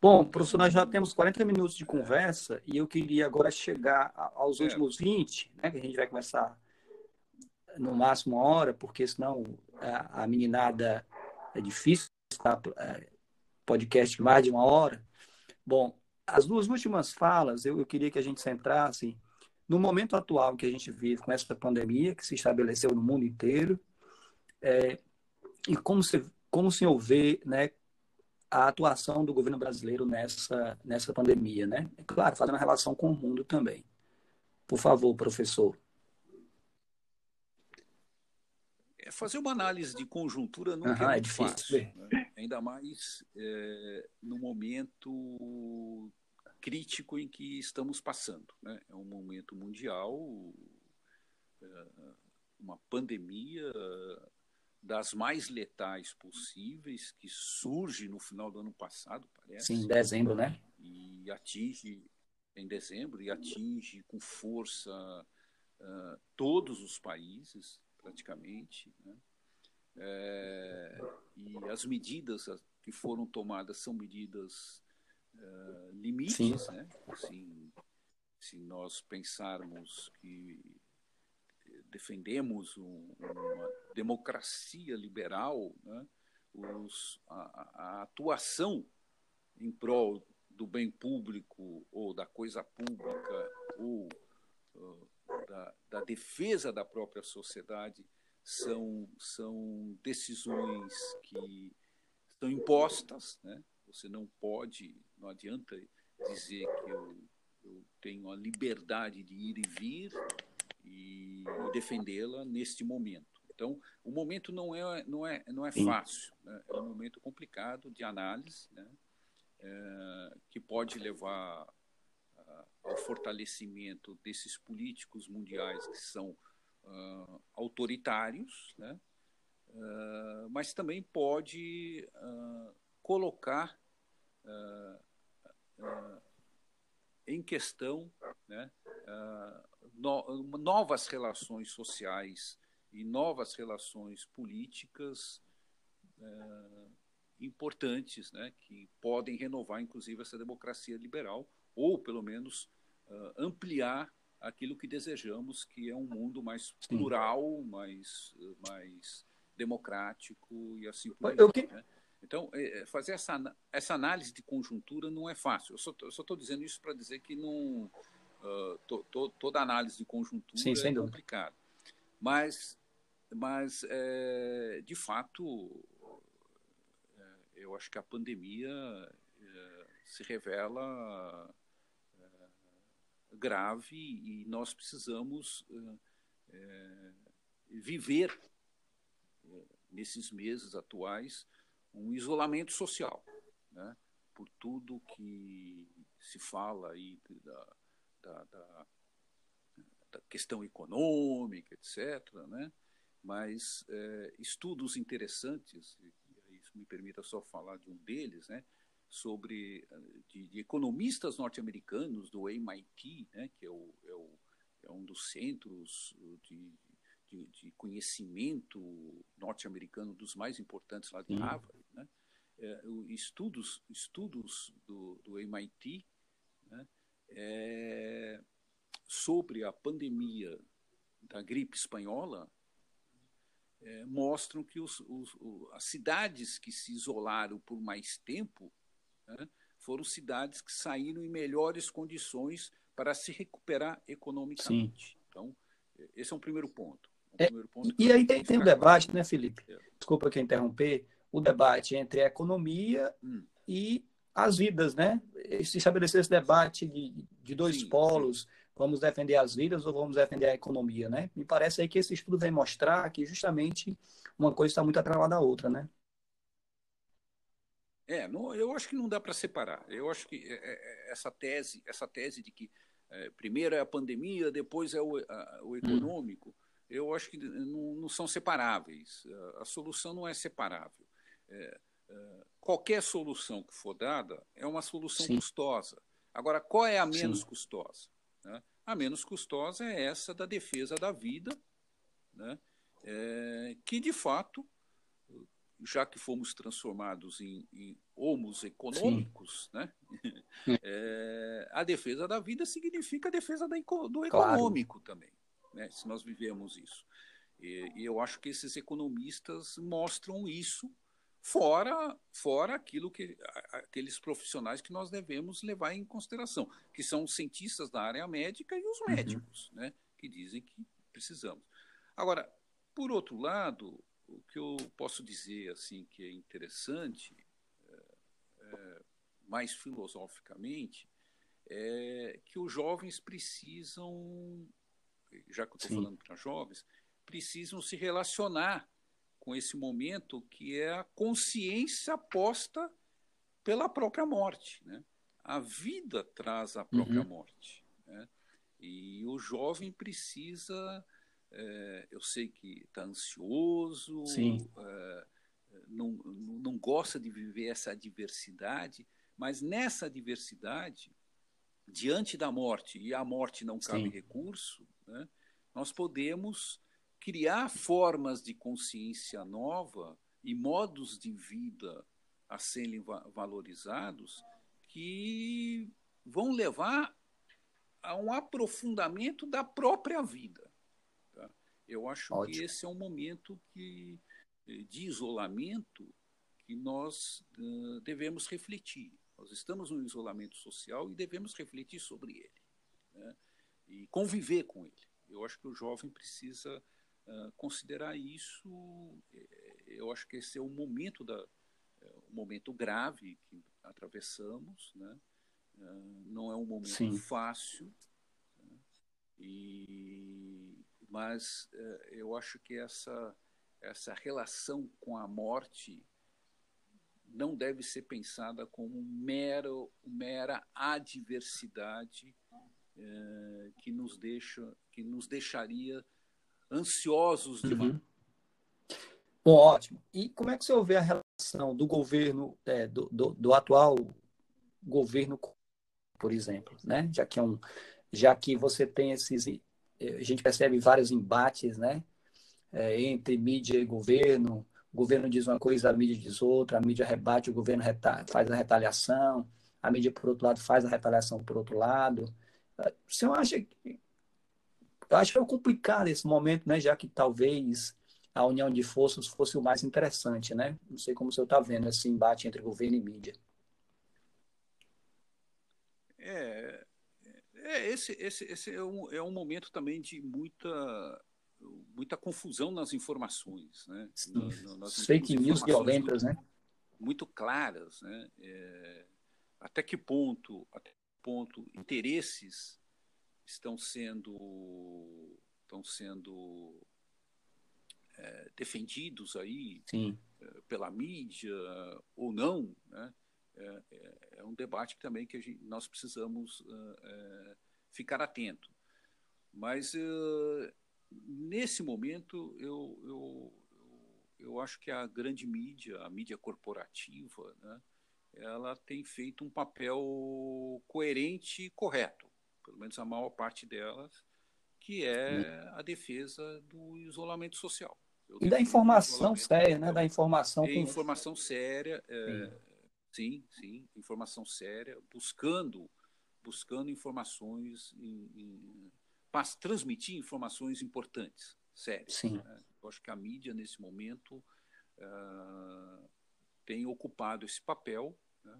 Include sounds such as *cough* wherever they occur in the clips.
Bom, professor, nós já temos 40 minutos de conversa e eu queria agora chegar aos últimos 20, né, que a gente vai começar no máximo uma hora, porque senão a, a meninada é difícil, tá? podcast mais de uma hora. Bom, as duas últimas falas, eu, eu queria que a gente centrasse no momento atual que a gente vive com essa pandemia que se estabeleceu no mundo inteiro, é, e como, se, como o senhor vê né, a atuação do governo brasileiro nessa, nessa pandemia, né? É claro, fazendo a relação com o mundo também. Por favor, professor. É, fazer uma análise de conjuntura não uhum, é, é difícil, fácil, né? ainda mais é, no momento crítico em que estamos passando. Né? É um momento mundial, é, uma pandemia das mais letais possíveis, que surge no final do ano passado, parece. Sim, em dezembro, né? E atinge, em dezembro, e atinge com força uh, todos os países, praticamente. Né? É, e as medidas que foram tomadas são medidas uh, limites, Sim. né? Assim, se nós pensarmos que defendemos um, uma democracia liberal, né? Os, a, a, atuação em prol do bem público ou da coisa pública ou uh, da, da, defesa da própria sociedade são, são decisões que estão impostas. Né? Você não pode, não adianta dizer que eu, eu tenho a liberdade de ir e vir defendê-la neste momento. Então, o momento não é, não é, não é fácil, né? é um momento complicado de análise, né? é, que pode levar ao fortalecimento desses políticos mundiais que são uh, autoritários, né? Uh, mas também pode uh, colocar em questão né, no, novas relações sociais e novas relações políticas importantes, né, que podem renovar, inclusive, essa democracia liberal, ou, pelo menos, ampliar aquilo que desejamos, que é um mundo mais plural, mais, mais democrático e assim por diante. Né? Então, é, é, fazer essa, essa análise de conjuntura não é fácil. Eu só estou dizendo isso para dizer que não, uh, to, to, toda análise de conjuntura Sim, é complicada. Mas, mas é, de fato, é, eu acho que a pandemia é, se revela grave e nós precisamos é, viver é, nesses meses atuais um isolamento social, né? por tudo que se fala aí da, da, da, da questão econômica, etc. Né? Mas é, estudos interessantes, e isso me permita só falar de um deles, né? sobre de, de economistas norte-americanos do MIT, né, que é, o, é, o, é um dos centros de, de, de conhecimento norte-americano dos mais importantes lá de uhum. Harvard, né, é, estudos estudos do, do MIT né, é, sobre a pandemia da gripe espanhola é, mostram que os, os, as cidades que se isolaram por mais tempo né, foram cidades que saíram em melhores condições para se recuperar economicamente. Sim. Então, esse é um primeiro ponto. Um é, primeiro ponto e aí tem, tem o debate, né, Felipe? É. Desculpa que interromper, o debate entre a economia hum. e as vidas, né? Se estabelecer esse debate de, de dois sim, polos, sim. vamos defender as vidas ou vamos defender a economia, né? Me parece aí que esse estudo vai mostrar que justamente uma coisa está muito atrelada à outra, né? É, não, eu acho que não dá para separar. Eu acho que é, é, é, essa tese, essa tese de que é, primeiro é a pandemia, depois é o, a, o hum. econômico, eu acho que não, não, são separáveis. A, solução não é separável. É, qualquer solução que for dada é uma solução Sim. custosa. Agora, qual é a menos Sim. custosa? Né? A menos custosa é essa da defesa da vida, né? que de fato já que fomos transformados em, em homos econômicos, né? *laughs* É, a defesa da vida significa a defesa da, do econômico claro. também, né? se nós vivemos isso. E, e, eu acho que esses economistas mostram isso fora fora aquilo que aqueles profissionais que nós devemos levar em consideração, que são os cientistas da área médica e os uhum. médicos, uhum. né? Que dizem que precisamos. Agora, por outro lado, o que eu posso dizer assim que é interessante, é, é, mais filosoficamente, é que os jovens precisam, já que eu estou falando para jovens, precisam se relacionar com esse momento que é a consciência posta pela própria morte. Né? A vida traz a própria uhum. morte. Né? E o jovem precisa é, eu sei que está ansioso, é, não, não gosta de viver essa diversidade, mas nessa diversidade, diante da morte, e a morte não cabe Sim. recurso, né, nós podemos criar formas de consciência nova e modos de vida a serem valorizados que vão levar a um aprofundamento da própria vida. Eu acho Ótimo. que esse é um momento que, eh, de isolamento que nós uh, devemos refletir. Nós estamos no isolamento social e devemos refletir sobre ele né? e conviver com ele. Eu acho que o jovem precisa uh, considerar isso. Eh, eu acho que esse é o momento da, o momento grave que atravessamos, né? Uh, não é um momento Sim. fácil. Né? E mas eh, eu acho que essa, essa relação com a morte não deve ser pensada como mero, mera adversidade eh, que nos deixa que nos deixaria ansiosos demais. Uhum. Bom, ótimo. E como é que você vê a relação do governo, é, do, do, do, atual governo, por exemplo, né? Já que é um, já que você tem esses a gente percebe vários embates, né? É, entre mídia e governo. O governo diz uma coisa, a mídia diz outra, a mídia rebate, o governo faz a retaliação, a mídia, por outro lado, faz a retaliação por outro lado. Você acha que. Eu acho que é complicado esse momento, né? Já que talvez a união de forças fosse o mais interessante, né? Não sei como o senhor está vendo esse embate entre governo e mídia. É, é, esse, esse, esse é, um, é um momento também de muita, muita confusão nas informações. Né? nas Fake news violentas, né? Muito claras. Né? É, até que ponto, até que ponto interesses estão sendo, estão sendo é, defendidos aí é, pela mídia ou não, né? É, é, é, um debate também que gente, nós precisamos uh, ficar atento. Mas nesse momento eu, eu, eu acho que a grande mídia, a mídia corporativa, né, ela tem feito um papel coerente e correto, pelo menos a maior parte delas, que é a defesa do isolamento social. Eu e da informação séria, né? Da informação. Com... Informação séria. É, Sim, sim, informação séria, buscando, buscando informações, em, em, para transmitir informações importantes, sérias. Sim. Né? Eu acho que a mídia, nesse momento, uh, tem ocupado esse papel, né?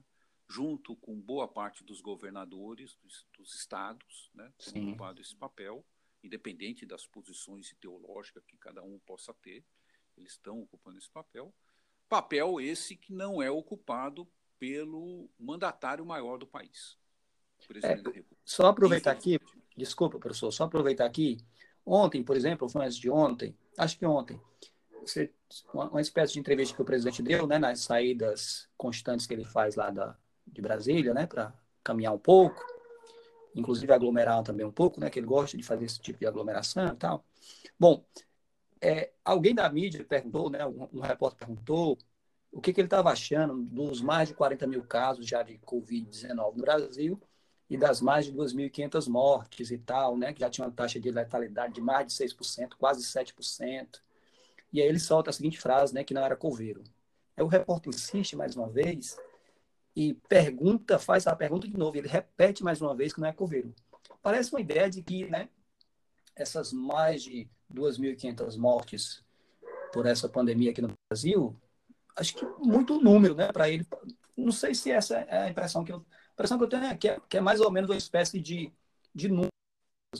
Junto com boa parte dos governadores dos, dos estados, né? tem ocupado esse papel, independente das posições ideológicas que cada um possa ter, eles estão ocupando esse papel. Papel esse que não é ocupado pelo mandatário maior do país. É, só aproveitar aqui, desculpa, professor, só aproveitar aqui. Ontem, por exemplo, foi antes de ontem, acho que ontem, você, uma, uma, espécie de entrevista que o presidente deu, né, nas saídas constantes que ele faz lá da, de Brasília, né, para caminhar um pouco, inclusive aglomerar também um pouco, né, que ele gosta de fazer esse tipo de aglomeração e tal. Bom, é, alguém da mídia perguntou, né, um, um repórter perguntou o que, que ele estava achando dos mais de 40 mil casos já de Covid-19 no Brasil e das mais de 2.500 mortes e tal, né, que já tinha uma taxa de letalidade de mais de 6%, quase 7%. E aí ele solta a seguinte frase, né, que não era coveiro. Aí o repórter insiste mais uma vez e pergunta, faz a pergunta de novo, ele repete mais uma vez que não é coveiro. Parece uma ideia de que né, essas mais de 2.500 mortes por essa pandemia aqui no Brasil, acho que muito número né, para ele. Não sei se essa é a impressão que eu, a impressão que eu tenho é que, é que é mais ou menos uma espécie de, de número,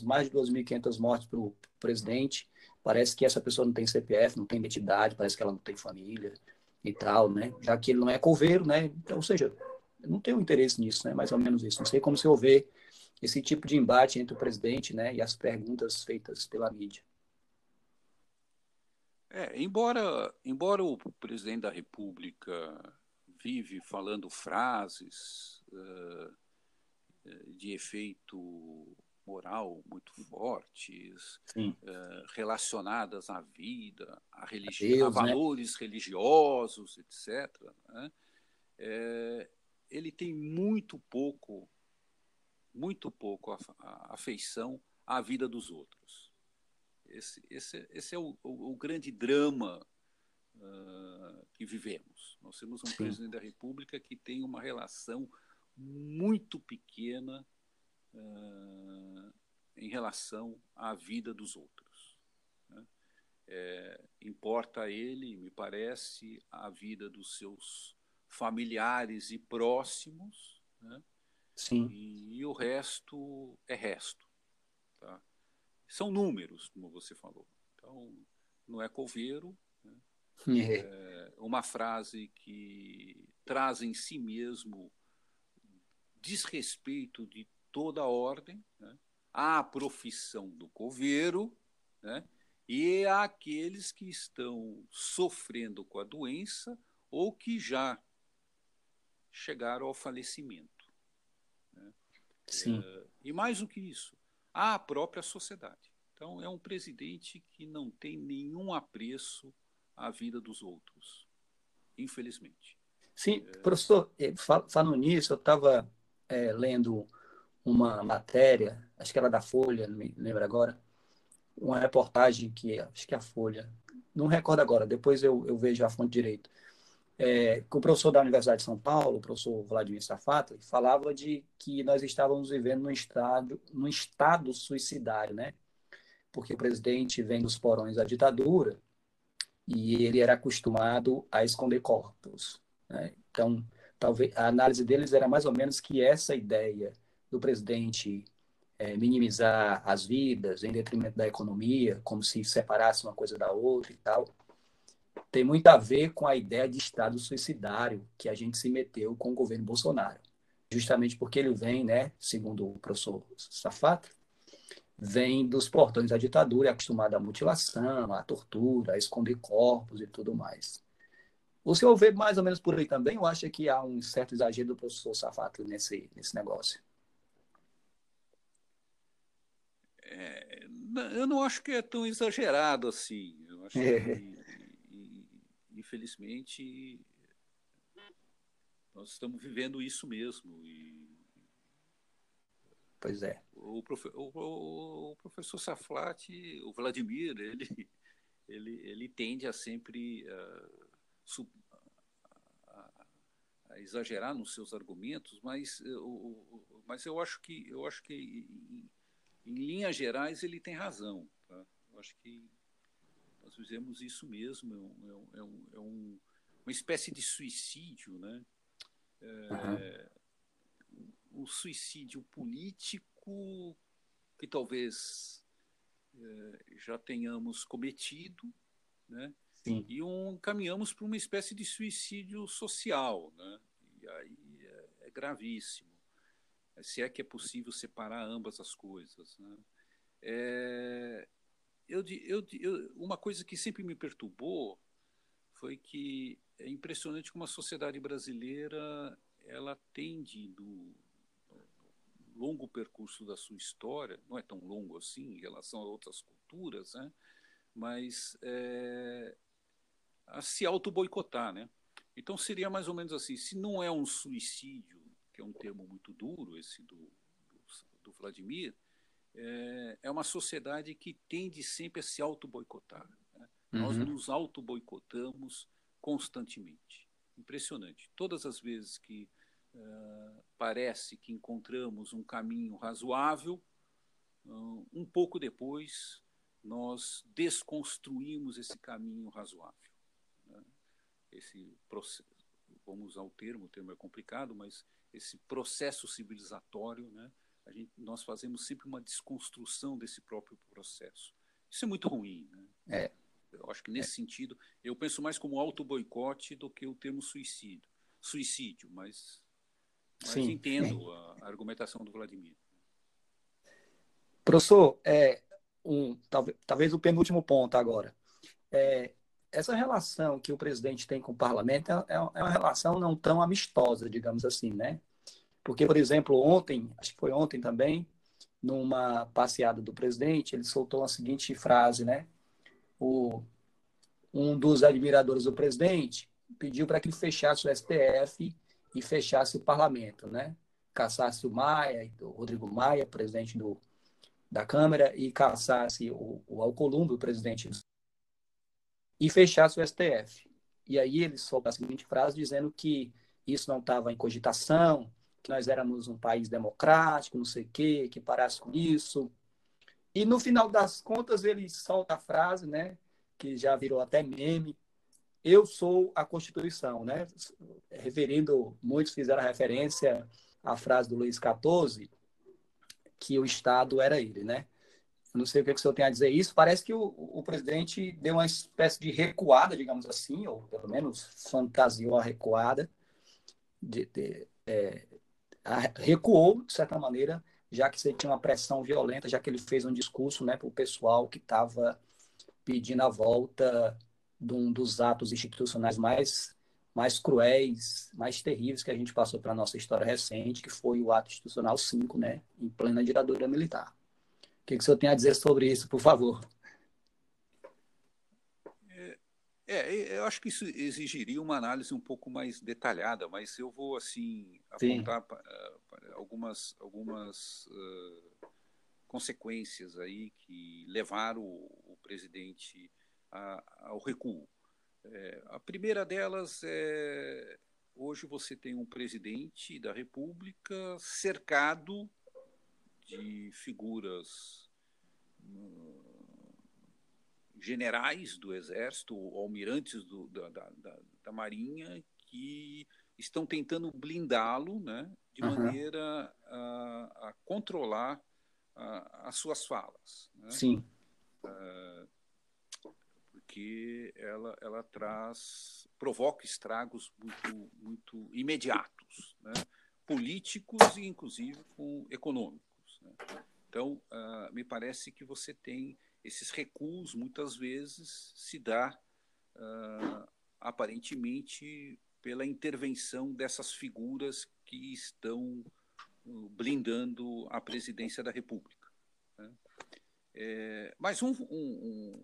mais de 2.500 mortes para o presidente. Parece que essa pessoa não tem CPF, não tem identidade, parece que ela não tem família e tal, né? Já que ele não é coveiro, né? Então, ou seja, não tenho interesse nisso, né? Mais ou menos isso. Não sei como se houver esse tipo de embate entre o presidente, né, e as perguntas feitas pela mídia. É, embora, embora o presidente da República vive falando frases uh, de efeito moral muito fortes, uh, relacionadas à vida, a, religi a, Deus, a né? valores né? religiosos, etc. Né? É, ele tem muito pouco, muito pouco afeição à vida dos outros. Esse, esse, esse é o, o, o grande drama uh, que vivemos. Nós temos um Sim. presidente da República que tem uma relação muito pequena uh, em relação à vida dos outros. Né? É, importa a ele, me parece, a vida dos seus familiares e próximos, né? Sim. E, e, o resto é resto. Tá? São números, como você falou. Então, não é coveiro. Né? *laughs* É. é uma frase que traz em si mesmo desrespeito de toda a ordem, né? à profissão do coveiro né? e àqueles que estão sofrendo com a doença ou que já chegaram ao falecimento. Né? Sim. É, e mais do que isso, à própria sociedade. Então, é um presidente que não tem nenhum apreço à vida dos outros, infelizmente. Sim, é... professor, eh, falando nisso, eu estava é, lendo uma matéria, acho que era da Folha, não me lembro agora, uma reportagem que, acho que é a Folha, não recordo agora, depois eu, eu vejo a fonte direito, é, o professor da Universidade de São Paulo, o professor Vladimir Safato, falava de que nós estávamos vivendo num estado, num estado suicidário, né? Porque o presidente vem dos porões da ditadura e ele era acostumado a esconder corpos. Né? Então, talvez a análise deles era mais ou menos que essa ideia do presidente é, minimizar as vidas em detrimento da economia, como se separasse uma coisa da outra e tal, tem muito a ver com a ideia de Estado suicidário que a gente se meteu com o governo Bolsonaro. Justamente porque ele vem, né, segundo o professor Safato, vem dos portões da ditadura, é acostumado à mutilação, à tortura, a esconder corpos e tudo mais. O senhor vê mais ou menos por aí também ou acha que há um certo exagero do professor Safato nesse, nesse negócio? É, eu não acho que é tão exagerado assim. Eu acho *laughs* que infelizmente, nós estamos vivendo isso mesmo. E pois é. O, profe, o, o professor Saflati, o Vladimir, ele, ele, ele tende a sempre uh, sub, a, a, exagerar nos seus argumentos, mas, uh, mas eu acho que, eu acho que em, em linhas gerais ele tem razão. Tá? Eu acho que nós fizemos isso mesmo, é, um, é, um, é um, é uma espécie de suicídio, né? É, uhum. Um suicídio político que talvez é, já tenhamos cometido, né? Sim. E um, caminhamos para uma espécie de suicídio social, né? E aí é, é gravíssimo. Se é que é possível separar ambas as coisas, né? É, eu, eu, eu, uma coisa que sempre me perturbou foi que é impressionante como a sociedade brasileira ela tende no, longo percurso da sua história, não é tão longo assim em relação a outras culturas, né? mas é, a se auto-boicotar. Né? Então seria mais ou menos assim, se não é um suicídio, que é um termo muito duro, esse do, do, do Vladimir, é, é uma sociedade que tende sempre a se auto-boicotar. Né? Uhum. Nós nos auto-boicotamos constantemente. Impressionante. Todas as vezes que uh, parece que encontramos um caminho razoável. Uh, um pouco depois, nós desconstruímos esse caminho razoável. Né? Esse processo, vamos usar o termo, o termo é complicado, mas esse processo civilizatório, né? Gente, nós fazemos sempre uma desconstrução desse próprio processo. Isso é muito ruim. Né? É. Eu acho que nesse é. sentido, eu penso mais como auto-boicote do que o termo suicídio. Suicídio, mas, mas sim, entendo sim. A, a, argumentação do Vladimir. Professor, é, um, talvez, talvez o penúltimo ponto agora. É, essa relação que o presidente tem com o parlamento é, é uma relação não tão amistosa, digamos assim, né? Porque, por exemplo, ontem, acho que foi ontem também, numa passeada do presidente, ele soltou a seguinte frase, né? O, um dos admiradores do presidente pediu para que ele fechasse o STF e fechasse o parlamento, né? Caçasse o Maia, o Rodrigo Maia, presidente do, da Câmara, e caçasse o, o Alcolumbre, o presidente, e fechasse o STF. E aí ele soltou a seguinte frase dizendo que isso não estava em cogitação, que nós éramos um país democrático, não sei o quê, que parasse com isso. E no final das contas ele solta a frase, né, que já virou até meme, eu sou a Constituição, né? Referindo, muitos fizeram referência à frase do Luiz XIV, que o Estado era ele, né? Não sei o que, que o senhor tem a dizer isso. Parece que o, o presidente deu uma espécie de recuada, digamos assim, ou pelo menos fantasiou a recuada, de, de, é, recuou, de certa maneira, já que você tinha uma pressão violenta, já que ele fez um discurso né, para o pessoal que estava pedindo a volta de um dos atos institucionais mais, mais cruéis, mais terríveis que a gente passou para a nossa história recente, que foi o ato institucional 5, né, em plena ditadura militar. O que, que o senhor tem a dizer sobre isso, por favor? É, eu acho que isso exigiria uma análise um pouco mais detalhada, mas eu vou assim apontar uh, algumas algumas uh, consequências aí que levaram o, o presidente a, ao recuo. É, a primeira delas é hoje você tem um presidente da República cercado de figuras generais do Exército, almirantes do, da, da, da, Marinha, que estão tentando blindá-lo né, de uhum. maneira a, a controlar a, as suas falas. Né? Sim. Uh, porque ela, ela traz, provoca estragos muito, muito imediatos, né? políticos e inclusive com econômicos. Né? Então, uh, me parece que você tem esses recuos muitas vezes se dá uh, aparentemente pela intervenção dessas figuras que estão uh, blindando a presidência da República. Né? É, mas um, um,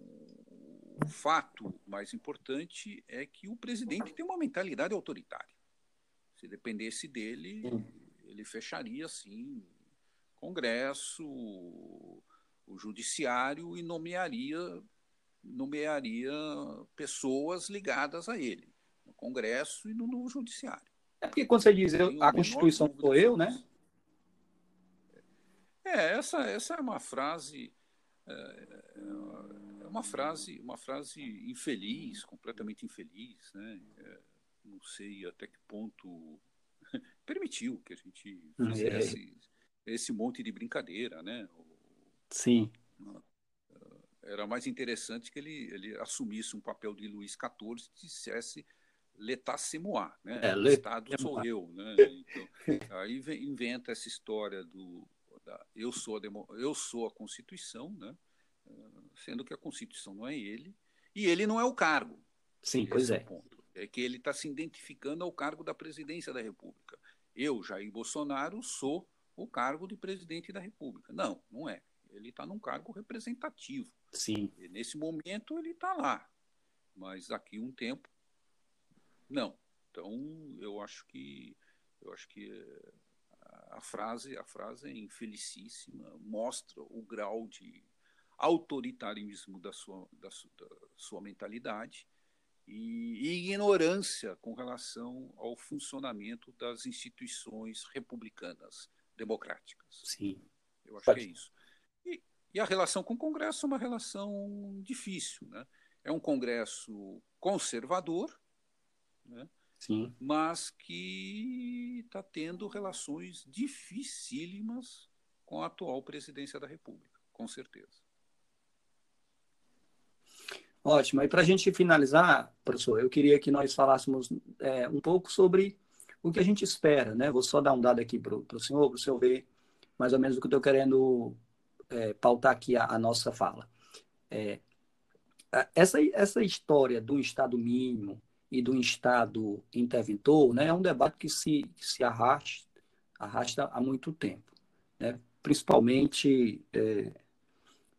um, fato mais importante é que o presidente tem uma mentalidade autoritária. Se dependesse dele, ele fecharia assim Congresso, o judiciário e nomearia nomearia pessoas ligadas a ele, no Congresso e no, no judiciário. É porque quando você diz eu, a Constituição sou eu, né? É, essa, essa é uma frase é, é uma frase uma frase infeliz, completamente infeliz, né? É, não sei até que ponto *laughs* permitiu que a gente é. fizesse é. esse monte de brincadeira, né? Sim. Era mais interessante que ele, ele assumisse um papel de Luís XIV e dissesse moi, né? É, o Estado sou eu, né? Então, *laughs* aí inventa essa história do da, eu sou a demo, eu sou a Constituição, né? Sendo que a Constituição não é ele e ele não é o cargo. Sim, pois é. é. ponto. É que ele está se identificando ao cargo da presidência da República. Eu, Jair Bolsonaro, sou o cargo de presidente da República. Não, não é ele está num cargo representativo. Sim. E nesse momento ele está lá, mas daqui um tempo não. Então eu acho que eu acho que a frase a frase é infelicíssima, mostra o grau de autoritarismo da sua da, da sua mentalidade e, ignorância com relação ao funcionamento das instituições republicanas democráticas. Sim. Eu acho Pode. que é isso. E, e, a relação com o Congresso é uma relação difícil. Né? É um Congresso conservador, né? Sim. mas que está tendo relações dificílimas com a atual presidência da República, com certeza. Ótimo. E para a gente finalizar, professor, eu queria que nós falássemos é, um pouco sobre o que a gente espera, né? Vou só dar um dado aqui para o senhor, para o senhor ver mais ou menos o que eu estou querendo é, pautar aqui a, a nossa fala. É, essa, essa história do Estado mínimo e do Estado interventor né, é um debate que se, que se arrasta, arrasta há muito tempo, né? principalmente é,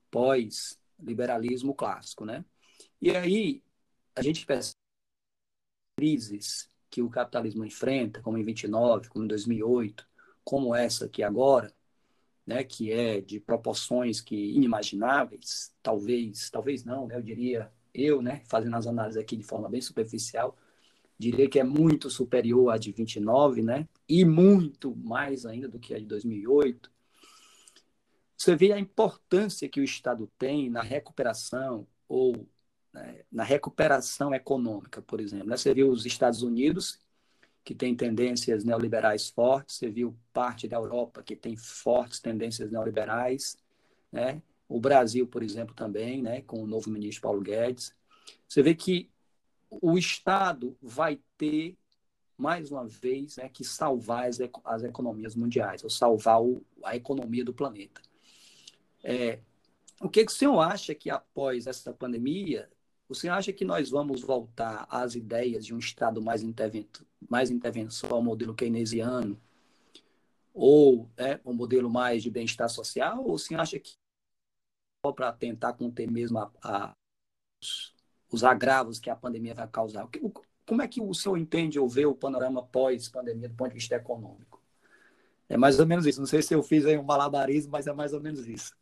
pós-liberalismo clássico. Né? E aí, a gente percebe crises que o capitalismo enfrenta, como em 29, como em 2008, como essa aqui agora, né, que é de proporções que inimagináveis, talvez, talvez não, né, eu diria, eu, né, fazendo as análises aqui de forma bem superficial, diria que é muito superior à de 29, né, e muito mais ainda do que a de 2008. Você vê a importância que o Estado tem na recuperação ou né, na recuperação econômica, por exemplo. Né? Você viu os Estados Unidos, que tem tendências neoliberais fortes, você viu parte da Europa, que tem fortes tendências neoliberais, né? o Brasil, por exemplo, também, né? com o novo ministro Paulo Guedes. Você vê que o Estado vai ter, mais uma vez, né, que salvar as, as economias mundiais, ou salvar o, a economia do planeta. É, o que, que o senhor acha que após essa pandemia senhor acha que nós vamos voltar às ideias de um Estado mais, interven mais intervenção ao modelo keynesiano? Ou é, um modelo mais de bem-estar social? Ou senhor acha que só para tentar conter mesmo a, a, os, os, agravos que a pandemia vai causar? O, como é que o senhor entende ou vê o panorama pós-pandemia do ponto de vista econômico? É mais ou menos isso. Não sei se eu fiz aí um malabarismo, mas é mais ou menos isso.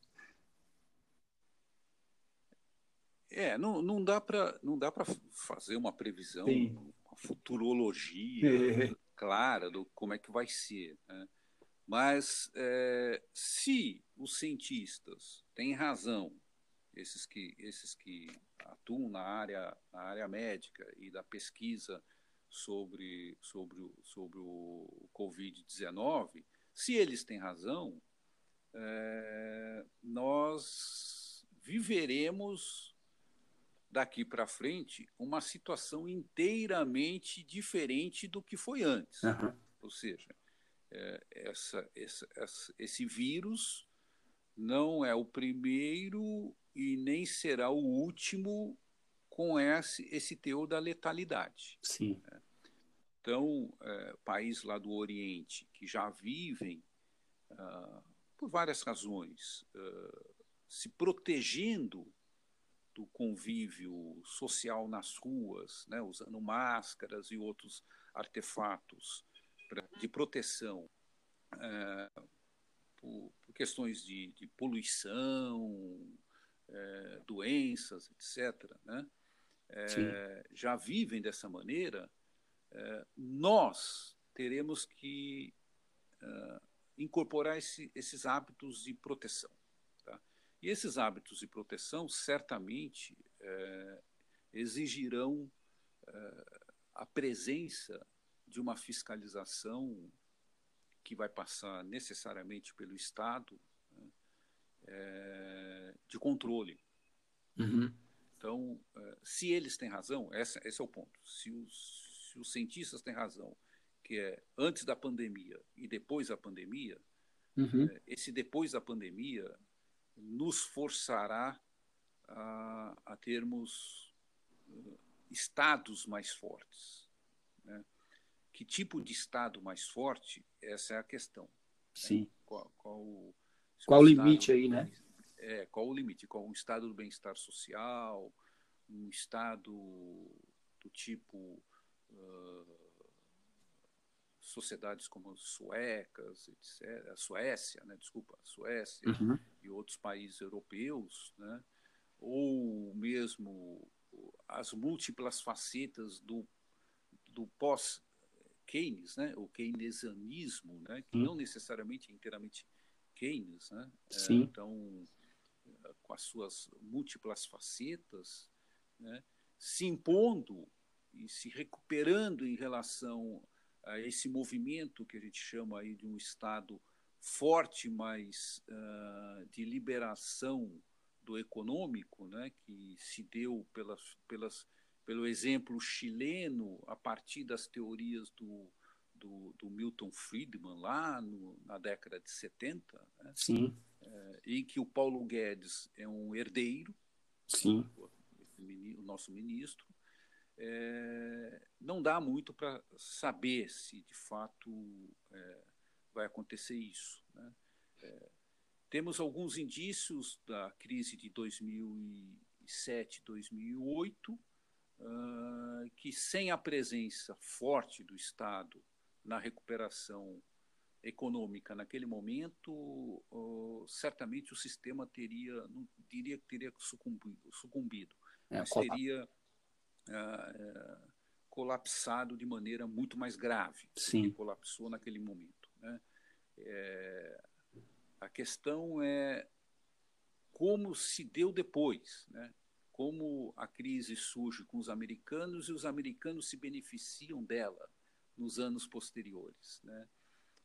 É, não, não dá para não dá para fazer uma previsão, Sim. uma futurologia é. clara do como é que vai ser. Né? Mas é, se os cientistas têm razão, esses que esses que atuam na área na área médica e da pesquisa sobre sobre o, sobre o COVID-19, se eles têm razão, é, nós viveremos daqui para frente uma situação inteiramente diferente do que foi antes. Uhum. Ou seja, é, essa, essa, essa, esse vírus não é o primeiro e nem será o último com esse, esse teor da letalidade. Sim. Né? Então, é, países lá do Oriente que já vivem, uh, por várias razões, uh, se protegendo do convívio social nas ruas, né, usando máscaras e outros artefatos de proteção é, por, por, questões de, de poluição, é, doenças, etc., né, é, já vivem dessa maneira, nós teremos que incorporar esse, esses hábitos de proteção. E esses hábitos de proteção certamente é, exigirão é, a presença de uma fiscalização que vai passar necessariamente pelo Estado né, é, de controle. Uhum. Então, se eles têm razão, esse, esse é o ponto. Se os, se os cientistas têm razão, que é antes da pandemia e depois da pandemia, uhum. Esse depois da pandemia nos forçará a, a termos uh, estados mais fortes. Né? Que tipo de estado mais forte? Essa é a questão. Né? Sim. Né? Qual, qual, qual o limite aí, né? É, qual o limite? Qual um estado do bem-estar social, um estado do tipo uh, sociedades como suecas, etc., a Suécia, né, desculpa, a Suécia uhum. e outros países europeus, né, ou mesmo as múltiplas facetas do, do pós-Keynes, né? o keynesianismo, né? que hum. não necessariamente é inteiramente Keynes, né? Sim. É, então, com as suas múltiplas facetas, né? se impondo e se recuperando em relação a esse movimento que a gente chama aí de um Estado forte, mas uh, de liberação do econômico, né, que se deu pelas, pelas, pelo exemplo chileno a partir das teorias do, do, do Milton Friedman lá no, na década de 70, né, Sim. É, em que o Paulo Guedes é um herdeiro, Sim. O, o nosso ministro, é, não dá muito para saber se de fato é, vai acontecer isso. Né? É, temos alguns indícios da crise de 2007, 2008, uh, que sem a presença forte do Estado na recuperação econômica naquele momento, uh, certamente o sistema teria, não diria que teria sucumbido, sucumbido é, mas teria uh, colapsado de maneira muito mais grave Sim. colapsou naquele momento. Né? É, a questão é como se deu depois, né? como a crise surge com os americanos e os americanos se beneficiam dela nos anos posteriores. Né?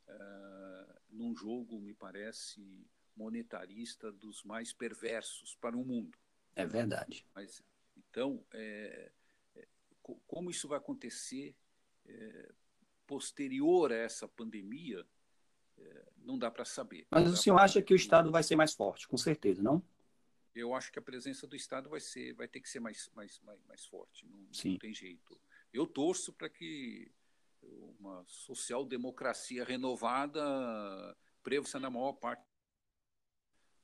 Uh, num jogo, me parece, monetarista dos mais perversos para o mundo. É verdade. Mas, então, é, como isso vai acontecer é, posterior a essa pandemia, não dá para saber. Mas o senhor acha que o Estado vai ser mais forte, com certeza, não? Eu acho que a presença do Estado vai ser, vai ter que ser mais, mais, mais, mais forte. Não, não tem jeito. Eu torço para que uma social-democracia renovada prevaleça na maior parte,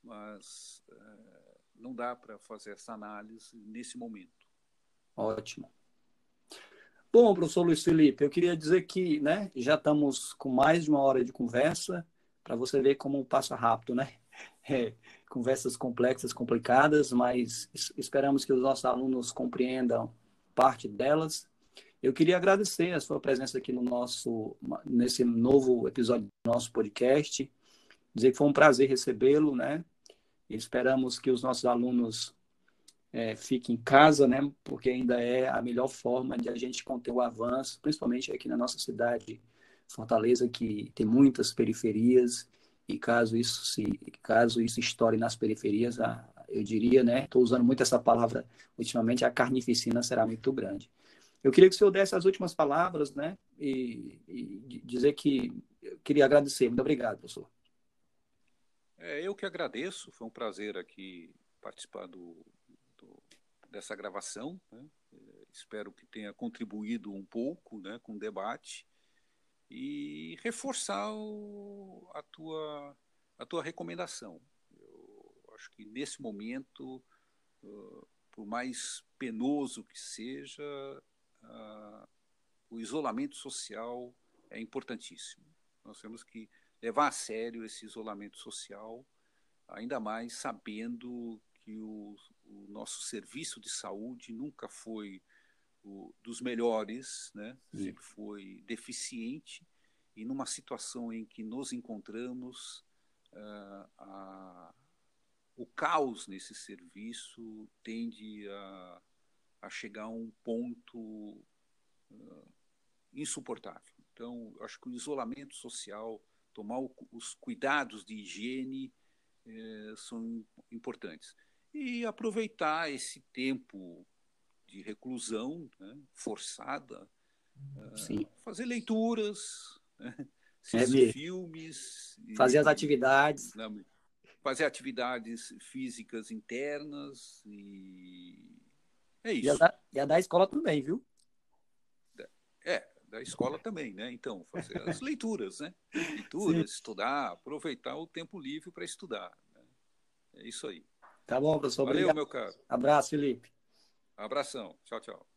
mas é, não dá para fazer essa análise nesse momento. Ótimo. Bom, professor Luiz Felipe, eu queria dizer que né, já estamos com mais de uma hora de conversa, para você ver como passa rápido, né? *laughs* É, conversas complexas, complicadas, mas esperamos que os nossos alunos compreendam parte delas. Eu queria agradecer a sua presença aqui no nosso, nesse novo episódio do nosso podcast, dizer que foi um prazer recebê-lo, né? E esperamos que os nossos alunos é, fique em casa, né? Porque ainda é a melhor forma de a gente conter o avanço, principalmente aqui na nossa cidade, Fortaleza, que tem muitas periferias e caso isso se caso isso estoure nas periferias, a, eu diria, né? Estou usando muito essa palavra ultimamente, a carnificina será muito grande. Eu queria que o senhor desse as últimas palavras, né? E, e dizer que eu queria agradecer. Muito obrigado, professor. É, eu que agradeço. Foi um prazer aqui participar do, dessa gravação. Né? É, espero que tenha contribuído um pouco né, com o debate e reforçar o, a, tua, a tua recomendação. Eu acho que nesse momento, uh, por mais penoso que seja, uh, o isolamento social é importantíssimo. Nós temos que levar a sério esse isolamento social, ainda mais sabendo que o, o nosso serviço de saúde nunca foi o, dos melhores, né? sempre foi deficiente, e numa situação em que nos encontramos, uh, a, o caos nesse serviço tende a, a chegar a um ponto uh, insuportável. Então, acho que o isolamento social, tomar o, os cuidados de higiene eh, são importantes e aproveitar esse tempo de reclusão né, forçada, uh, fazer leituras, né, assistir é filmes, fazer e, as atividades, fazer atividades físicas internas e é isso. E a da, e a da escola também, viu? É, da escola também, né? Então, fazer as *laughs* leituras, né? Leituras, Sim. estudar, aproveitar o tempo livre para estudar. Né? É isso aí. Tá bom, professor. Valeu, Obrigado. meu caro. Abraço, Felipe. Abração. Tchau, tchau.